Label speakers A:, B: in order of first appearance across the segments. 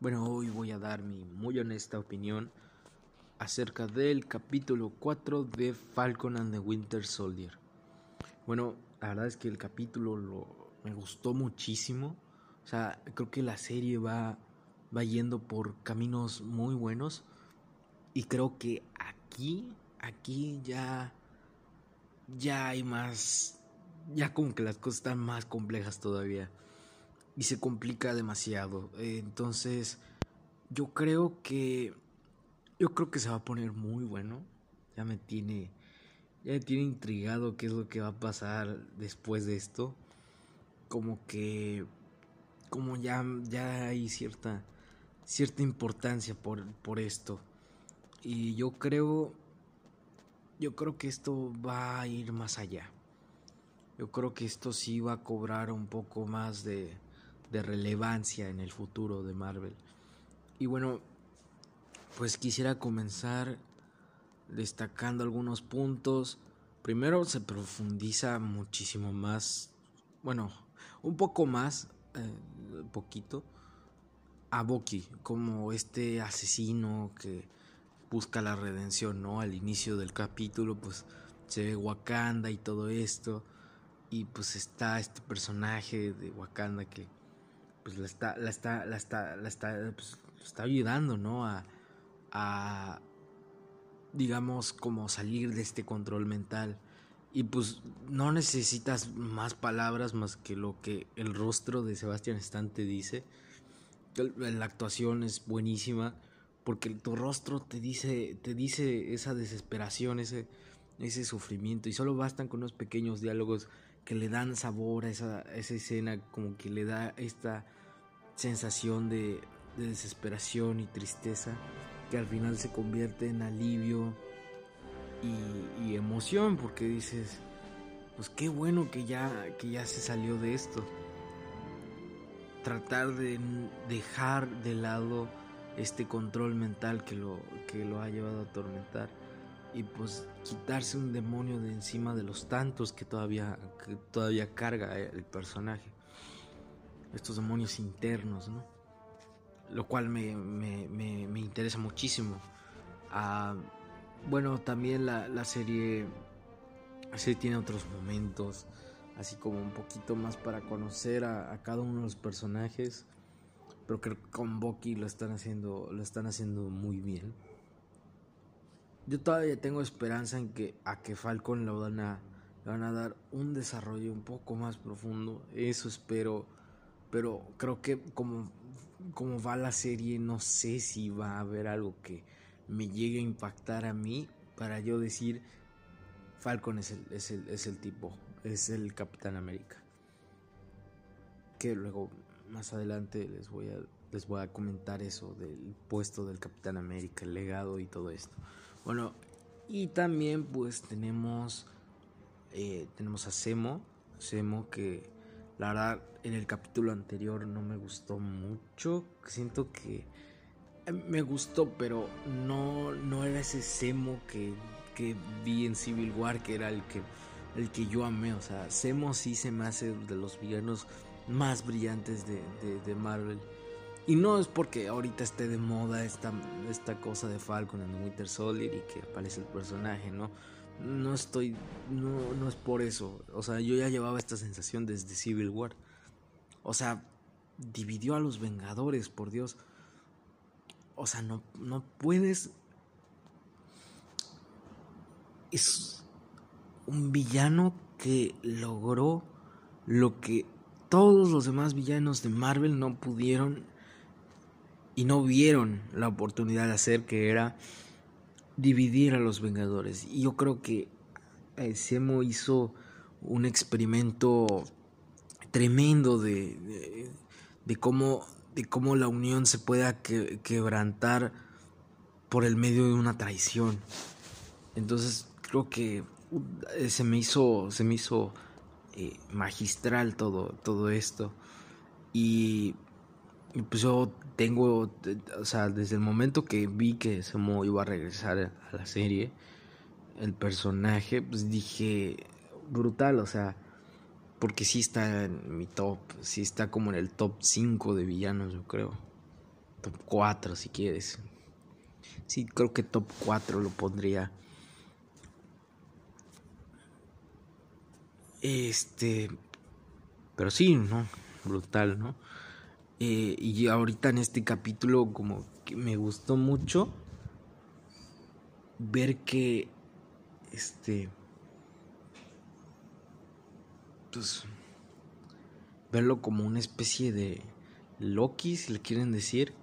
A: Bueno, hoy voy a dar mi muy honesta opinión acerca del capítulo 4 de Falcon and the Winter Soldier. Bueno, la verdad es que el capítulo lo, me gustó muchísimo. O sea, creo que la serie va, va yendo por caminos muy buenos. Y creo que aquí, aquí ya, ya hay más, ya como que las cosas están más complejas todavía y se complica demasiado. entonces, yo creo que yo creo que se va a poner muy bueno. Ya me tiene ya me tiene intrigado qué es lo que va a pasar después de esto. Como que como ya ya hay cierta cierta importancia por por esto. Y yo creo yo creo que esto va a ir más allá. Yo creo que esto sí va a cobrar un poco más de de relevancia en el futuro de Marvel. Y bueno, pues quisiera comenzar destacando algunos puntos. Primero se profundiza muchísimo más, bueno, un poco más, eh, poquito, a Bucky como este asesino que busca la redención, ¿no? Al inicio del capítulo, pues se ve Wakanda y todo esto. Y pues está este personaje de Wakanda que pues la está, la está, la está, la está, pues, está ayudando, ¿no? A, a, digamos, como salir de este control mental. Y pues no necesitas más palabras más que lo que el rostro de Sebastián Stan te dice. La actuación es buenísima porque tu rostro te dice, te dice esa desesperación, ese, ese sufrimiento y solo bastan con unos pequeños diálogos que le dan sabor a esa, a esa escena, como que le da esta sensación de, desesperación y tristeza que al final se convierte en alivio y, emoción porque dices, pues qué bueno que ya, que ya se salió de esto. Tratar de dejar de lado este control mental que lo, que lo ha llevado a atormentar y pues quitarse un demonio de encima de los tantos que todavía, que todavía carga el personaje estos demonios internos, ¿no? Lo cual me, interesa muchísimo. Ah, bueno, también la, serie, tiene otros momentos, así como un poquito más para conocer a, cada uno de los personajes. Pero creo que con Bucky lo están haciendo, lo están haciendo muy bien. Yo todavía tengo esperanza en que a que Falcon le van a, le van a dar un desarrollo un poco más profundo. Eso espero pero creo que como, como va la serie, no sé si va a haber algo que me llegue a impactar a mí para yo decir, Falcon es el, es el, es el tipo, es el Capitán América. Que luego más adelante les voy a les voy a comentar eso del puesto del Capitán América, el legado y todo esto. Bueno, y también pues tenemos eh, tenemos a Semo, Semo que la verdad, en el capítulo anterior no me gustó mucho. Siento que eh, me gustó, pero no, no era ese Semo que, que vi en Civil War, que era el que, el que yo amé. O sea, Semo sí se me hace de los villanos más brillantes de, de, Marvel. Y no es porque ahorita esté de moda esta, esta cosa de Falcon en Winter Soldier y que aparece el personaje, ¿no? No estoy, no, no es por eso. O sea, yo ya llevaba esta sensación desde Civil War. O sea, dividió a los Vengadores, por Dios. O sea, no, no puedes... Es un villano que logró lo que todos los demás villanos de Marvel no pudieron y no vieron la oportunidad de hacer, que era dividir a los Vengadores. Y yo creo que eh, Semo hizo un experimento tremendo de, de, cómo, de cómo la unión se pueda quebrantar por el medio de una traición. Entonces creo que uh, se me hizo, se me hizo eh, magistral todo, todo esto. Y pues yo tengo, o sea, desde el momento que vi que Semo iba a regresar a la serie, el personaje, pues dije, brutal, o sea, porque sí está en mi top, sí está como en el top 5 de villanos, yo creo. top 4 si quieres. Sí, creo que top 4 lo pondría. Este. Pero sí, ¿no? Brutal, ¿no? Eh, y ahorita en este capítulo, como que me gustó mucho ver que. Este. Pues. Verlo como una especie de Loki, si le quieren decir.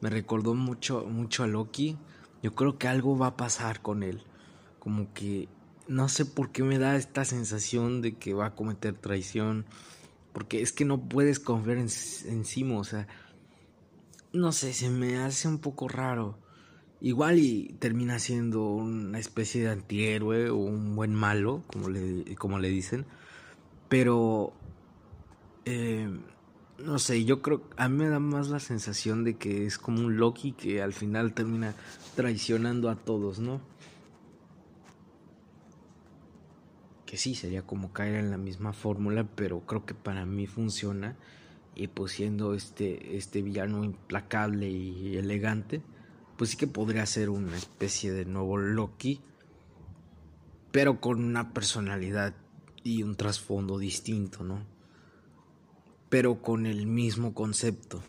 A: Me recordó mucho, mucho a Loki. Yo creo que algo va a pasar con él. Como que no sé por qué me da esta sensación de que va a cometer traición. Porque es que no puedes confiar en, encima, o sea, no sé, se me hace un poco raro. Igual y termina siendo una especie de antihéroe o un buen malo, como le, como le dicen. Pero, eh, no sé, yo creo, a mí me da más la sensación de que es como un Loki que al final termina traicionando a todos, ¿no? Que sí, sería como caer en la misma fórmula, pero creo que para mí funciona. Y pues siendo este, este villano implacable y elegante, pues sí que podría ser una especie de nuevo Loki, pero con una personalidad y un trasfondo distinto, ¿no? Pero con el mismo concepto.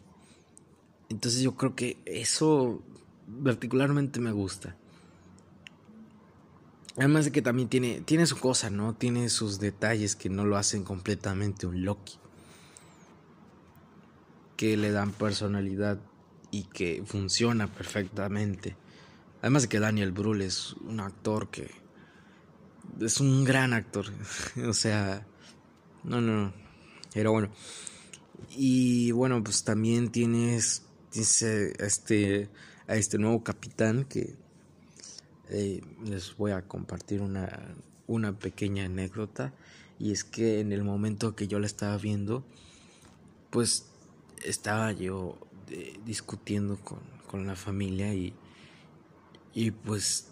A: Entonces yo creo que eso particularmente me gusta. Además de que también tiene, tiene su cosa, ¿no? Tiene sus detalles que no lo hacen completamente un Loki. Que le dan personalidad y que funciona perfectamente. Además de que Daniel Brühl es un actor que es un gran actor. o sea, no, no, no. Pero bueno. Y bueno, pues también tienes dice este a este nuevo capitán que eh, les voy a compartir una, una pequeña anécdota. Y es que en el momento que yo la estaba viendo pues estaba yo eh, discutiendo con, con, la familia y, y pues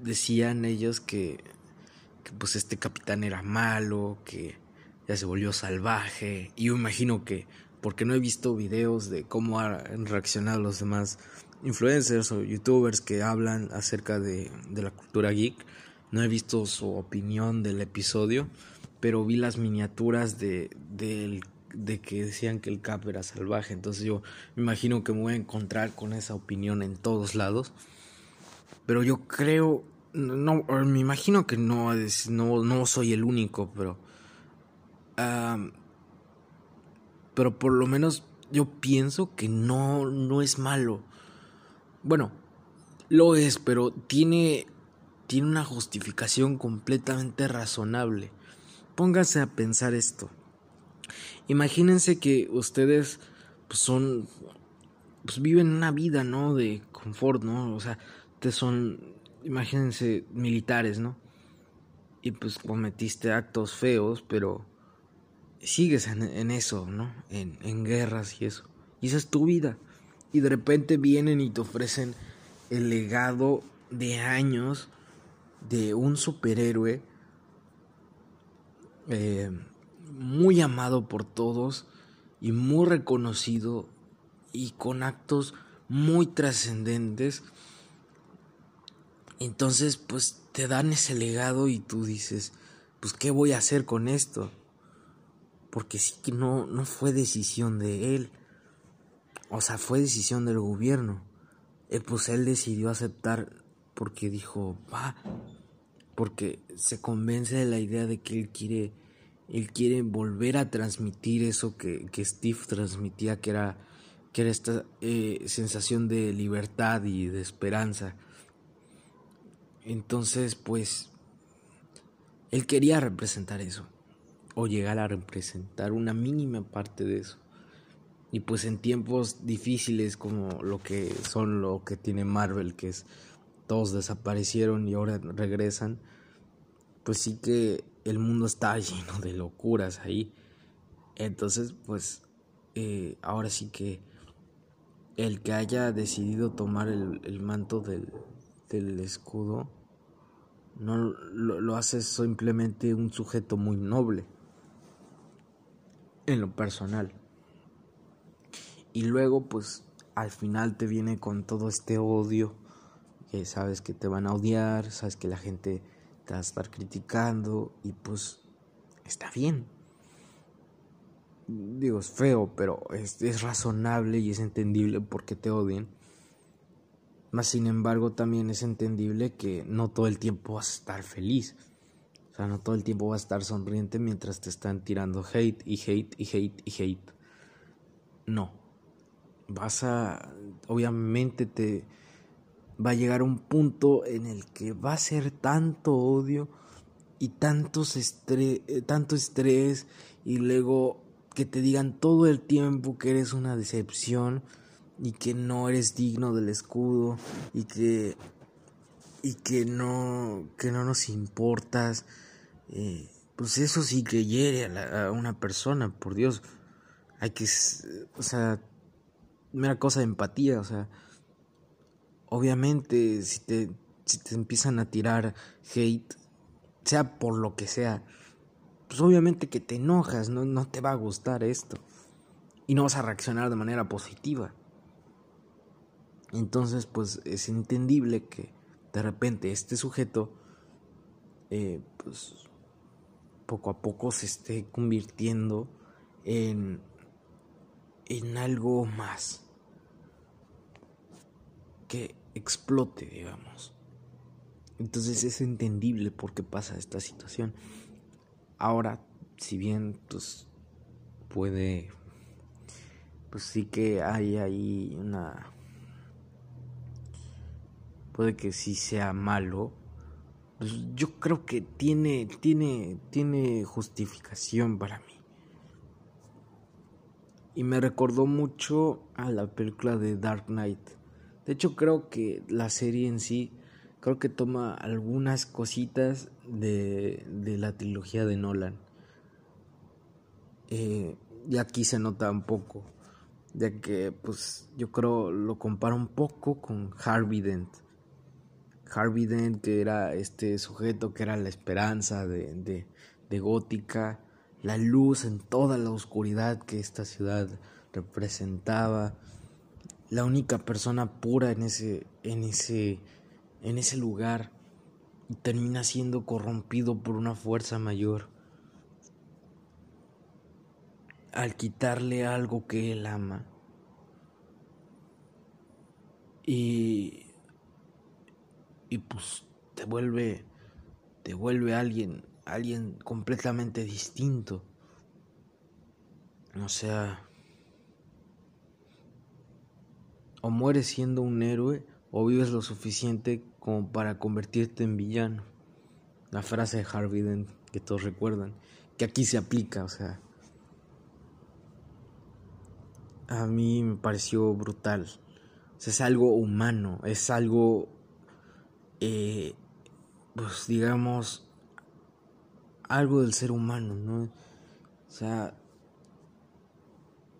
A: decían ellos que, que, pues este capitán era malo, que ya se volvió salvaje. Y yo imagino que porque no he visto videos de cómo han reaccionado los demás influencers o youtubers que hablan acerca de, la cultura geek. No he visto su opinión del episodio, pero vi las miniaturas de, de que decían que el Cap era salvaje. Entonces yo me imagino que me voy a encontrar con esa opinión en todos lados. Pero yo creo, no, me imagino que no, no, no soy el único, pero... pero por lo menos yo pienso que no, no es malo. Bueno, lo es, pero tiene, tiene una justificación completamente razonable. Pónganse a pensar esto. Imagínense que ustedes pues, son, pues viven una vida, ¿no? De confort, ¿no? O sea, ustedes son, imagínense, militares, ¿no? Y pues cometiste actos feos, pero sigues en, eso, ¿no? En, en guerras y eso. Y esa es tu vida y de repente vienen y te ofrecen el legado de años de un superhéroe eh, muy amado por todos y muy reconocido y con actos muy trascendentes. Entonces, pues te dan ese legado y tú dices, pues ¿qué voy a hacer con esto? Porque sí que no, no fue decisión de él. O sea, fue decisión del gobierno. Eh, pues él decidió aceptar porque dijo, va, porque se convence de la idea de que él quiere, él quiere volver a transmitir eso que, que Steve transmitía, que era, que esta eh, sensación de libertad y de esperanza. Entonces, pues, él quería representar eso, o llegar a representar una mínima parte de eso. Y pues en tiempos difíciles como lo que son lo que tiene Marvel, que es todos desaparecieron y ahora regresan, pues sí que el mundo está lleno de locuras ahí. Entonces, pues eh, ahora sí que el que haya decidido tomar el, manto del, del, escudo no lo, lo hace simplemente un sujeto muy noble en lo personal. Y luego, pues, al final te viene con todo este odio, que sabes que te van a odiar, sabes que la gente te va a estar criticando y pues está bien. Digo, es feo, pero es, es razonable y es entendible porque te odien. Más sin embargo, también es entendible que no todo el tiempo vas a estar feliz. O sea, no todo el tiempo vas a estar sonriente mientras te están tirando hate y hate y hate y hate. No. Vas a. Obviamente te. Va a llegar un punto en el que va a ser tanto odio y tantos estrés, eh, tanto estrés y luego que te digan todo el tiempo que eres una decepción y que no eres digno del escudo y que y que no que no nos importas eh, pues eso sí que hiere a, a, una persona por Dios hay que o sea mera cosa de empatía o sea obviamente si te si te empiezan a tirar hate sea por lo que sea pues obviamente que te enojas no no te va a gustar esto y no vas a reaccionar de manera positiva. Entonces, pues es entendible que de repente este sujeto, eh, pues poco a poco se esté convirtiendo en, en algo más que explote, digamos. Entonces es entendible por qué pasa esta situación. Ahora, si bien pues puede, pues sí que hay ahí una puede que sí sea malo, pues yo creo que tiene, tiene, tiene justificación para mí. Y me recordó mucho a la película de Dark Knight. De hecho, creo que la serie en sí, creo que toma algunas cositas de, de la trilogía de Nolan. Eh, y aquí se nota un poco, ya que pues yo creo lo comparo un poco con Harvey Dent. Harvey Dent, que era este sujeto que era la esperanza de, de, Gótica, la luz en toda la oscuridad que esta ciudad representaba, la única persona pura en ese, en ese, en ese lugar termina siendo corrompido por una fuerza mayor al quitarle algo que él ama. Y y pues te vuelve te vuelve alguien alguien completamente distinto. O sea o mueres siendo un héroe o vives lo suficiente como para convertirte en villano. La frase de Harvey Dent que todos recuerdan que aquí se aplica o sea a mí me pareció brutal. O sea, es algo humano es algo eh, pues digamos, algo del ser humano, ¿no? O sea,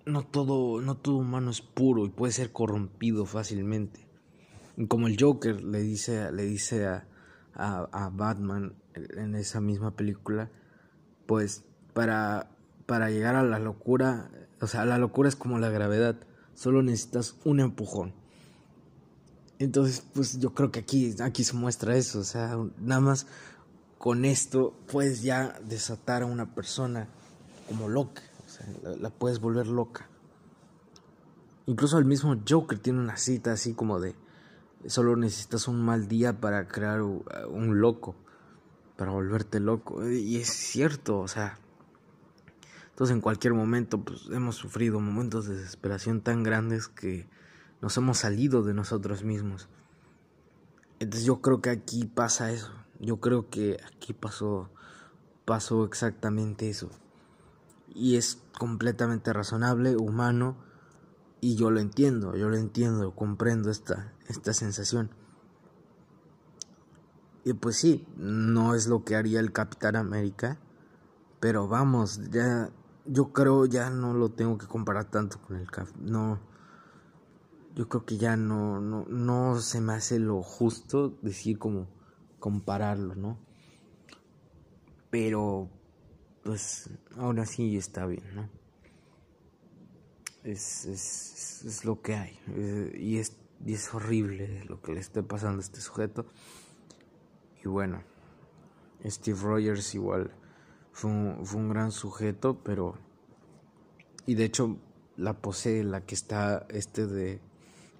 A: no todo, no todo humano es puro y puede ser corrompido fácilmente. Como el Joker le dice, le dice a, a, a Batman en esa misma película, pues para, para llegar a la locura, o sea, la locura es como la gravedad, solo necesitas un empujón. Entonces, pues yo creo que aquí, aquí se muestra eso, o sea, nada más con esto puedes ya desatar a una persona como loca, la, puedes volver loca. Incluso el mismo Joker tiene una cita así como de, solo necesitas un mal día para crear un loco, para volverte loco. Y es cierto, o sea, entonces en cualquier momento pues hemos sufrido momentos de desesperación tan grandes que nos hemos salido de nosotros mismos. Entonces yo creo que aquí pasa eso. Yo creo que aquí pasó pasó exactamente eso. Y es completamente razonable, humano y yo lo entiendo, yo lo entiendo, comprendo esta esta sensación. Y pues sí, no es lo que haría el Capitán América, pero vamos, ya yo creo ya no lo tengo que comparar tanto con el Cap, no yo creo que ya no, no, no se me hace lo justo decir como compararlo, ¿no? Pero, pues, ahora sí está bien, ¿no? es, es, es lo que hay. Eh, y, es, y es horrible lo que le esté pasando a este sujeto. Y bueno, Steve Rogers igual fue un, fue un gran sujeto, pero... Y de hecho la pose en la que está este de,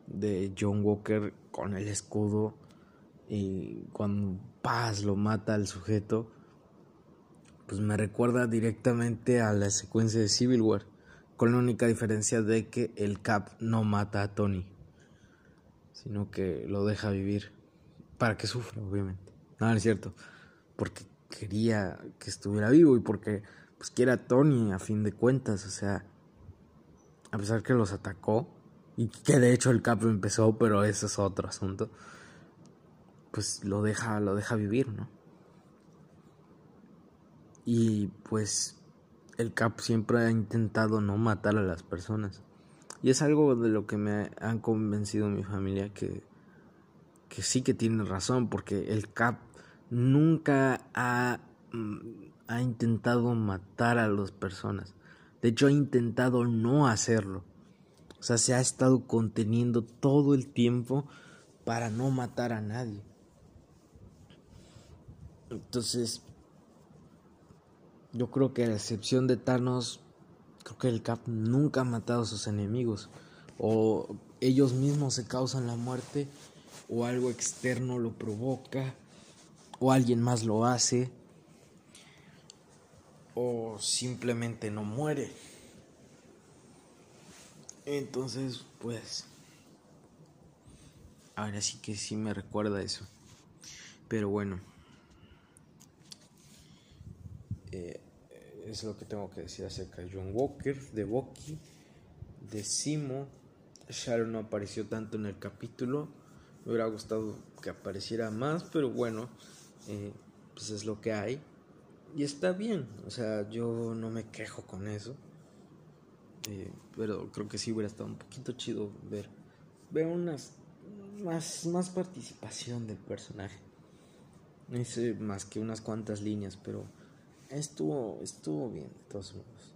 A: de John Walker con el escudo y cuando Paz lo mata al sujeto, pues me recuerda directamente a la secuencia de Civil War, con la única diferencia de que el Cap no mata a Tony, sino que lo deja vivir para que sufra, obviamente. No, es cierto, porque quería que estuviera vivo y porque pues quiere a Tony a fin de cuentas, o sea, a pesar que los atacó y que de hecho el Cap empezó, pero ese es otro asunto. Pues lo deja, lo deja vivir, ¿no? Y pues el Cap siempre ha intentado no matar a las personas. Y es algo de lo que me han convencido mi familia que, que sí que tiene razón, porque el Cap nunca ha, mm, ha intentado matar a las personas. De hecho, ha intentado no hacerlo. O sea, se ha estado conteniendo todo el tiempo para no matar a nadie. Entonces, yo creo que a la excepción de Thanos, creo que el Cap nunca ha matado a sus enemigos. O ellos mismos se causan la muerte, o algo externo lo provoca, o alguien más lo hace o simplemente no muere. Entonces, pues, ahora sí que sí me recuerda eso. Pero bueno, eh, es lo que tengo que decir acerca de John Walker, de Bucky, de Simo. Sharon no apareció tanto en el capítulo. Me hubiera gustado que apareciera más, pero bueno, eh, pues es lo que hay. Y está bien, o sea, yo no me quejo con eso. Eh, pero creo que sí hubiera estado un poquito chido ver, ver unas más, más participación del personaje. No hice más que unas cuantas líneas, pero estuvo, estuvo bien de todos modos.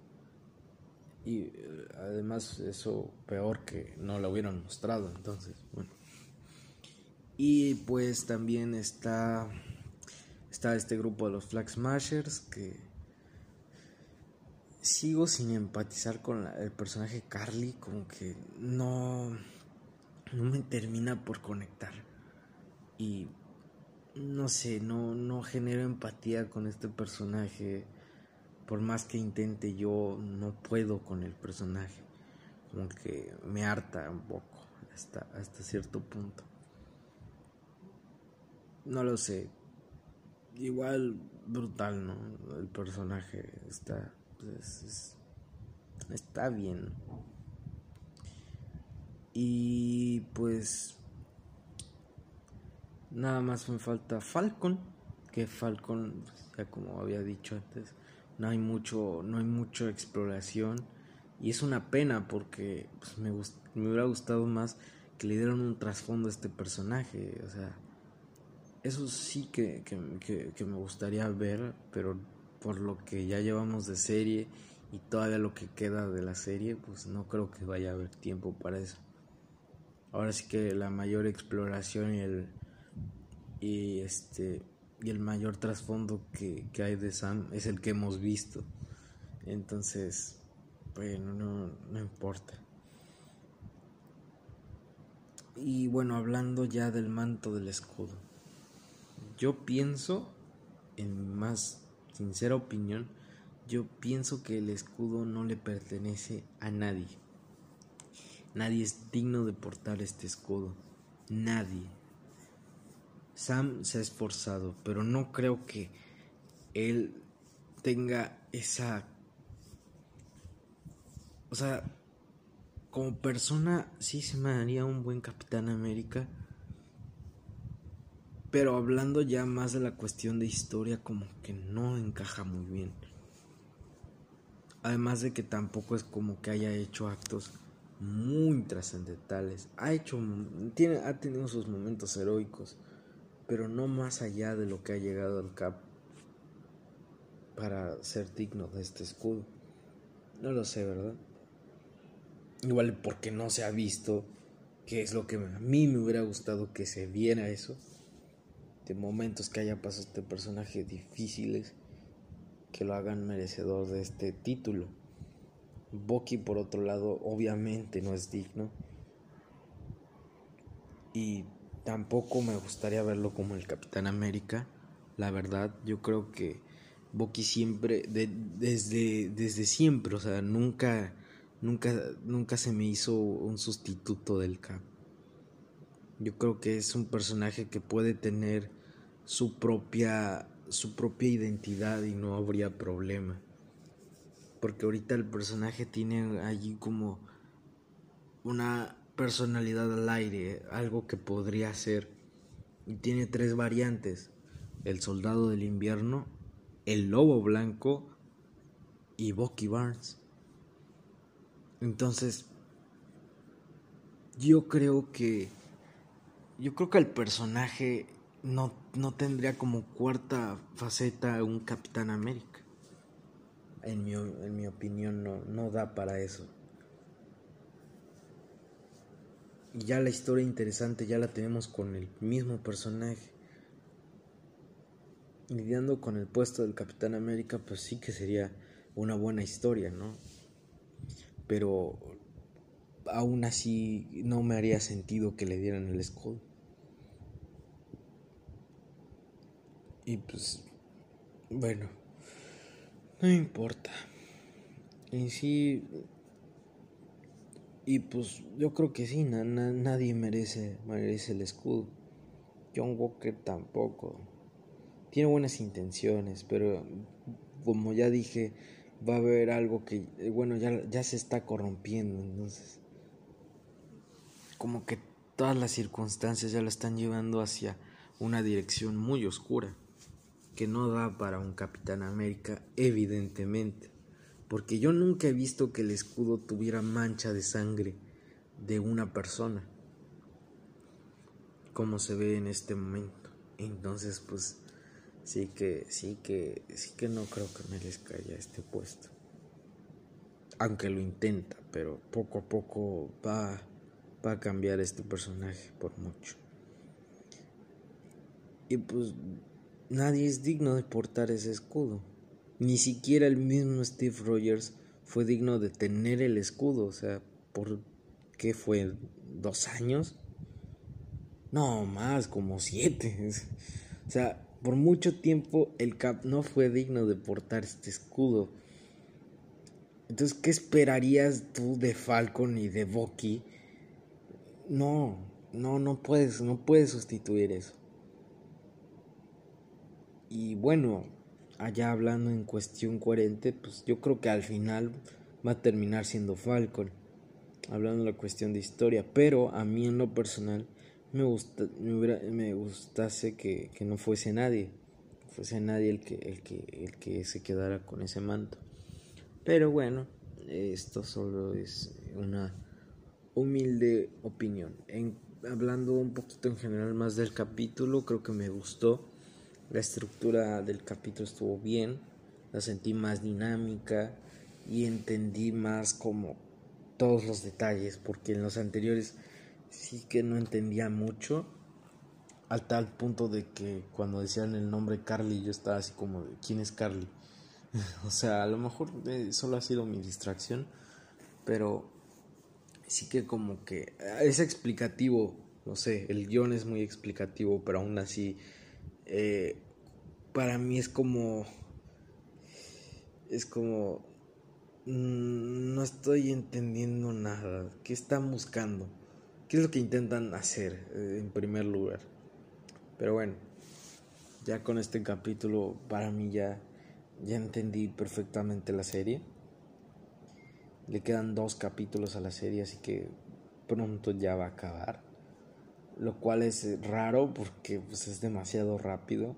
A: Y eh, además eso peor que no lo hubieran mostrado, entonces, bueno. Y pues también está está este grupo de los Flag Smashers que sigo sin empatizar con el personaje Carly, como que no, no me termina por conectar. Y no sé, no, no genero empatía con este personaje. Por más que intente, yo no puedo con el personaje. Como que me harta un poco hasta, hasta cierto punto. No lo sé, igual brutal, ¿no? El personaje está, pues, está bien. Y pues nada más me falta Falcon, que Falcon, ya como había dicho antes, no hay mucho, no hay mucha exploración y es una pena porque pues, me, me hubiera gustado más que le dieran un trasfondo a este personaje, o sea, eso sí que, me gustaría ver, pero por lo que ya llevamos de serie y todavía lo que queda de la serie, pues no creo que vaya a haber tiempo para eso. Ahora sí que la mayor exploración y el y este y el mayor trasfondo que, que hay de Sam es el que hemos visto. Entonces, bueno, no, no importa. Y bueno, hablando ya del manto del escudo. Yo pienso, en más sincera opinión, yo pienso que el escudo no le pertenece a nadie. Nadie es digno de portar este escudo. Nadie. Sam se ha esforzado, pero no creo que él tenga esa... O sea, como persona sí se me daría un buen Capitán América pero hablando ya más de la cuestión de historia, como que no encaja muy bien. Además de que tampoco es como que haya hecho actos muy trascendentales. Ha hecho, tiene, ha tenido sus momentos heroicos, pero no más allá de lo que ha llegado al Cap para ser digno de este escudo. No lo sé, ¿verdad? igual porque no se ha visto, que es lo que a mí me hubiera gustado que se viera eso, de momentos que haya pasado este personaje difíciles que lo hagan merecedor de este título. Bucky por otro lado obviamente no es digno y tampoco me gustaría verlo como el Capitán América. La verdad, yo creo que Bucky siempre, desde, desde siempre, o sea, nunca, nunca, nunca se me hizo un sustituto del Cap. Yo creo que es un personaje que puede tener su propia, su propia identidad y no habría problema. Porque ahorita el personaje tiene allí como una personalidad al aire, algo que podría ser. Y tiene tres variantes. El soldado del invierno, el lobo blanco y Bucky Barnes. Entonces, yo creo que yo creo que el personaje no, no tendría como cuarta faceta un Capitán América. En mi, en mi opinión no, no da para eso. Y ya la historia interesante ya la tenemos con el mismo personaje. Lidiando con el puesto del Capitán América, pues sí que sería una buena historia, ¿no? Pero aún así no me haría sentido que le dieran el escudo. Y pues, bueno, no importa. En sí, y pues yo creo que sí, nadie merece, merece el escudo. John Walker tampoco. Tiene buenas intenciones, pero como ya dije, va a haber algo que, eh, bueno, ya, ya se está corrompiendo. Entonces, como que todas las circunstancias ya lo están llevando hacia una dirección muy oscura que no da para un Capitán América, evidentemente, porque yo nunca he visto que el escudo tuviera mancha de sangre de una persona, como se ve en este momento. Entonces, pues sí que, sí que, sí que no creo que merezca ya este puesto. Aunque lo intenta, pero poco a poco va, va a cambiar este personaje por mucho. Y pues Nadie es digno de portar ese escudo. Ni siquiera el mismo Steve Rogers fue digno de tener el escudo. O sea, ¿por qué fue? ¿Dos años? No, más, como siete. O sea, por mucho tiempo el Cap no fue digno de portar este escudo. Entonces, ¿qué esperarías tú de Falcon y de Bucky? No, no, no puedes, no puedes sustituir eso. Y bueno, allá hablando en cuestión coherente, pues yo creo que al final va a terminar siendo Falcon, hablando de la cuestión de historia, pero a mí en lo personal me, gusta, me, hubiera, me gustase que, que, no fuese nadie, fuese nadie el que, el, que, el que se quedara con ese manto. Pero bueno, esto solo es una humilde opinión. En, hablando un poquito en general más del capítulo, creo que me gustó la estructura del capítulo estuvo bien, la sentí más dinámica y entendí más como todos los detalles, porque en los anteriores sí que no entendía mucho, al tal punto de que cuando decían el nombre Carly yo estaba así como, ¿quién es Carly? o sea, a lo mejor eh, solo ha sido mi distracción, pero sí que como que es explicativo, no sé, el guion es muy explicativo, pero aún así eh, para mí es como, es como, mm, no estoy entendiendo nada. ¿Qué están buscando? ¿Qué es lo que intentan hacer eh, en primer lugar? Pero bueno, ya con este capítulo para mí ya, ya entendí perfectamente la serie. Le quedan dos capítulos a la serie, así que pronto ya va a acabar. Lo cual es raro porque pues, es demasiado rápido.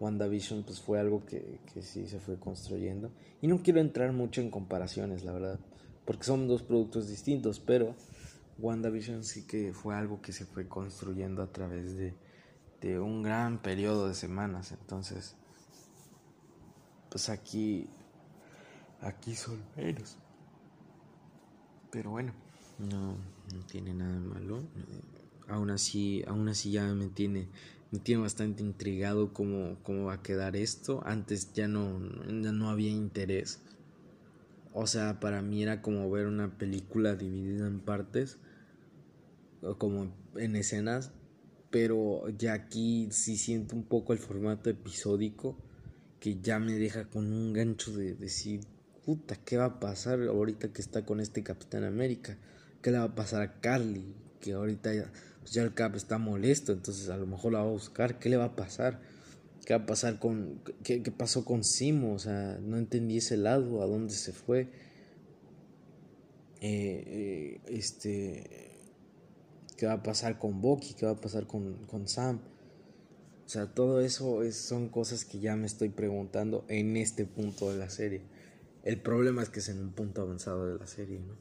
A: WandaVision pues fue algo que, que sí se fue construyendo. Y no quiero entrar mucho en comparaciones, la verdad, porque son dos productos distintos, pero WandaVision sí que fue algo que se fue construyendo a través de, de un gran periodo de semanas. Entonces, pues aquí, aquí son menos. Pero bueno, No, no tiene nada de malo. Eh, aún así, aún así ya me tiene, me tiene bastante intrigado cómo, cómo va a quedar esto. Antes ya no, no había interés. O sea, para mí era como ver una película dividida en partes, como en escenas, pero ya aquí sí siento un poco el formato episódico que ya me deja con un gancho de decir, puta, ¿qué va a pasar ahorita que está con este Capitán América? ¿Qué le va a pasar a Carly? Que ahorita ya, pues ya el Cap está molesto, entonces a lo mejor la va a buscar, ¿qué le va a pasar? ¿Qué va a pasar con, qué, qué pasó con Simo? O sea, no entendí ese lado, a dónde se fue. Eh, eh, este qué va a pasar con Bucky, qué va a pasar con, con Sam. O sea, todo eso es, son cosas que ya me estoy preguntando en este punto de la serie. El problema es que es en un punto avanzado de la serie, ¿no?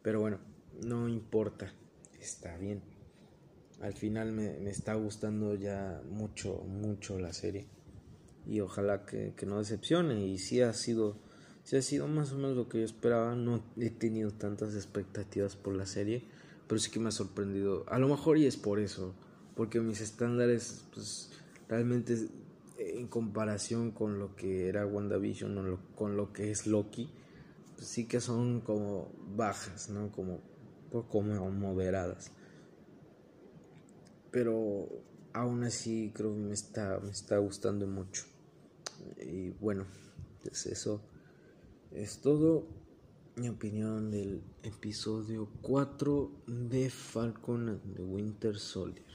A: Pero bueno, no importa, está bien. Al final me, me está gustando ya mucho, mucho la serie. Y ojalá que, que no decepcione. Y si ha sido, si ha sido más o menos lo que yo esperaba. No he tenido tantas expectativas por la serie pero sí que me ha sorprendido. A lo mejor y es por eso, porque mis estándares, pues realmente en comparación con lo que era WandaVision o con lo que es Loki, pues sí que son como bajas, ¿no? Como, como moderadas. Pero aún así creo que me está, me está gustando mucho. Y bueno, pues eso es todo mi opinión del episodio 4 de Falcon the Winter Soldier.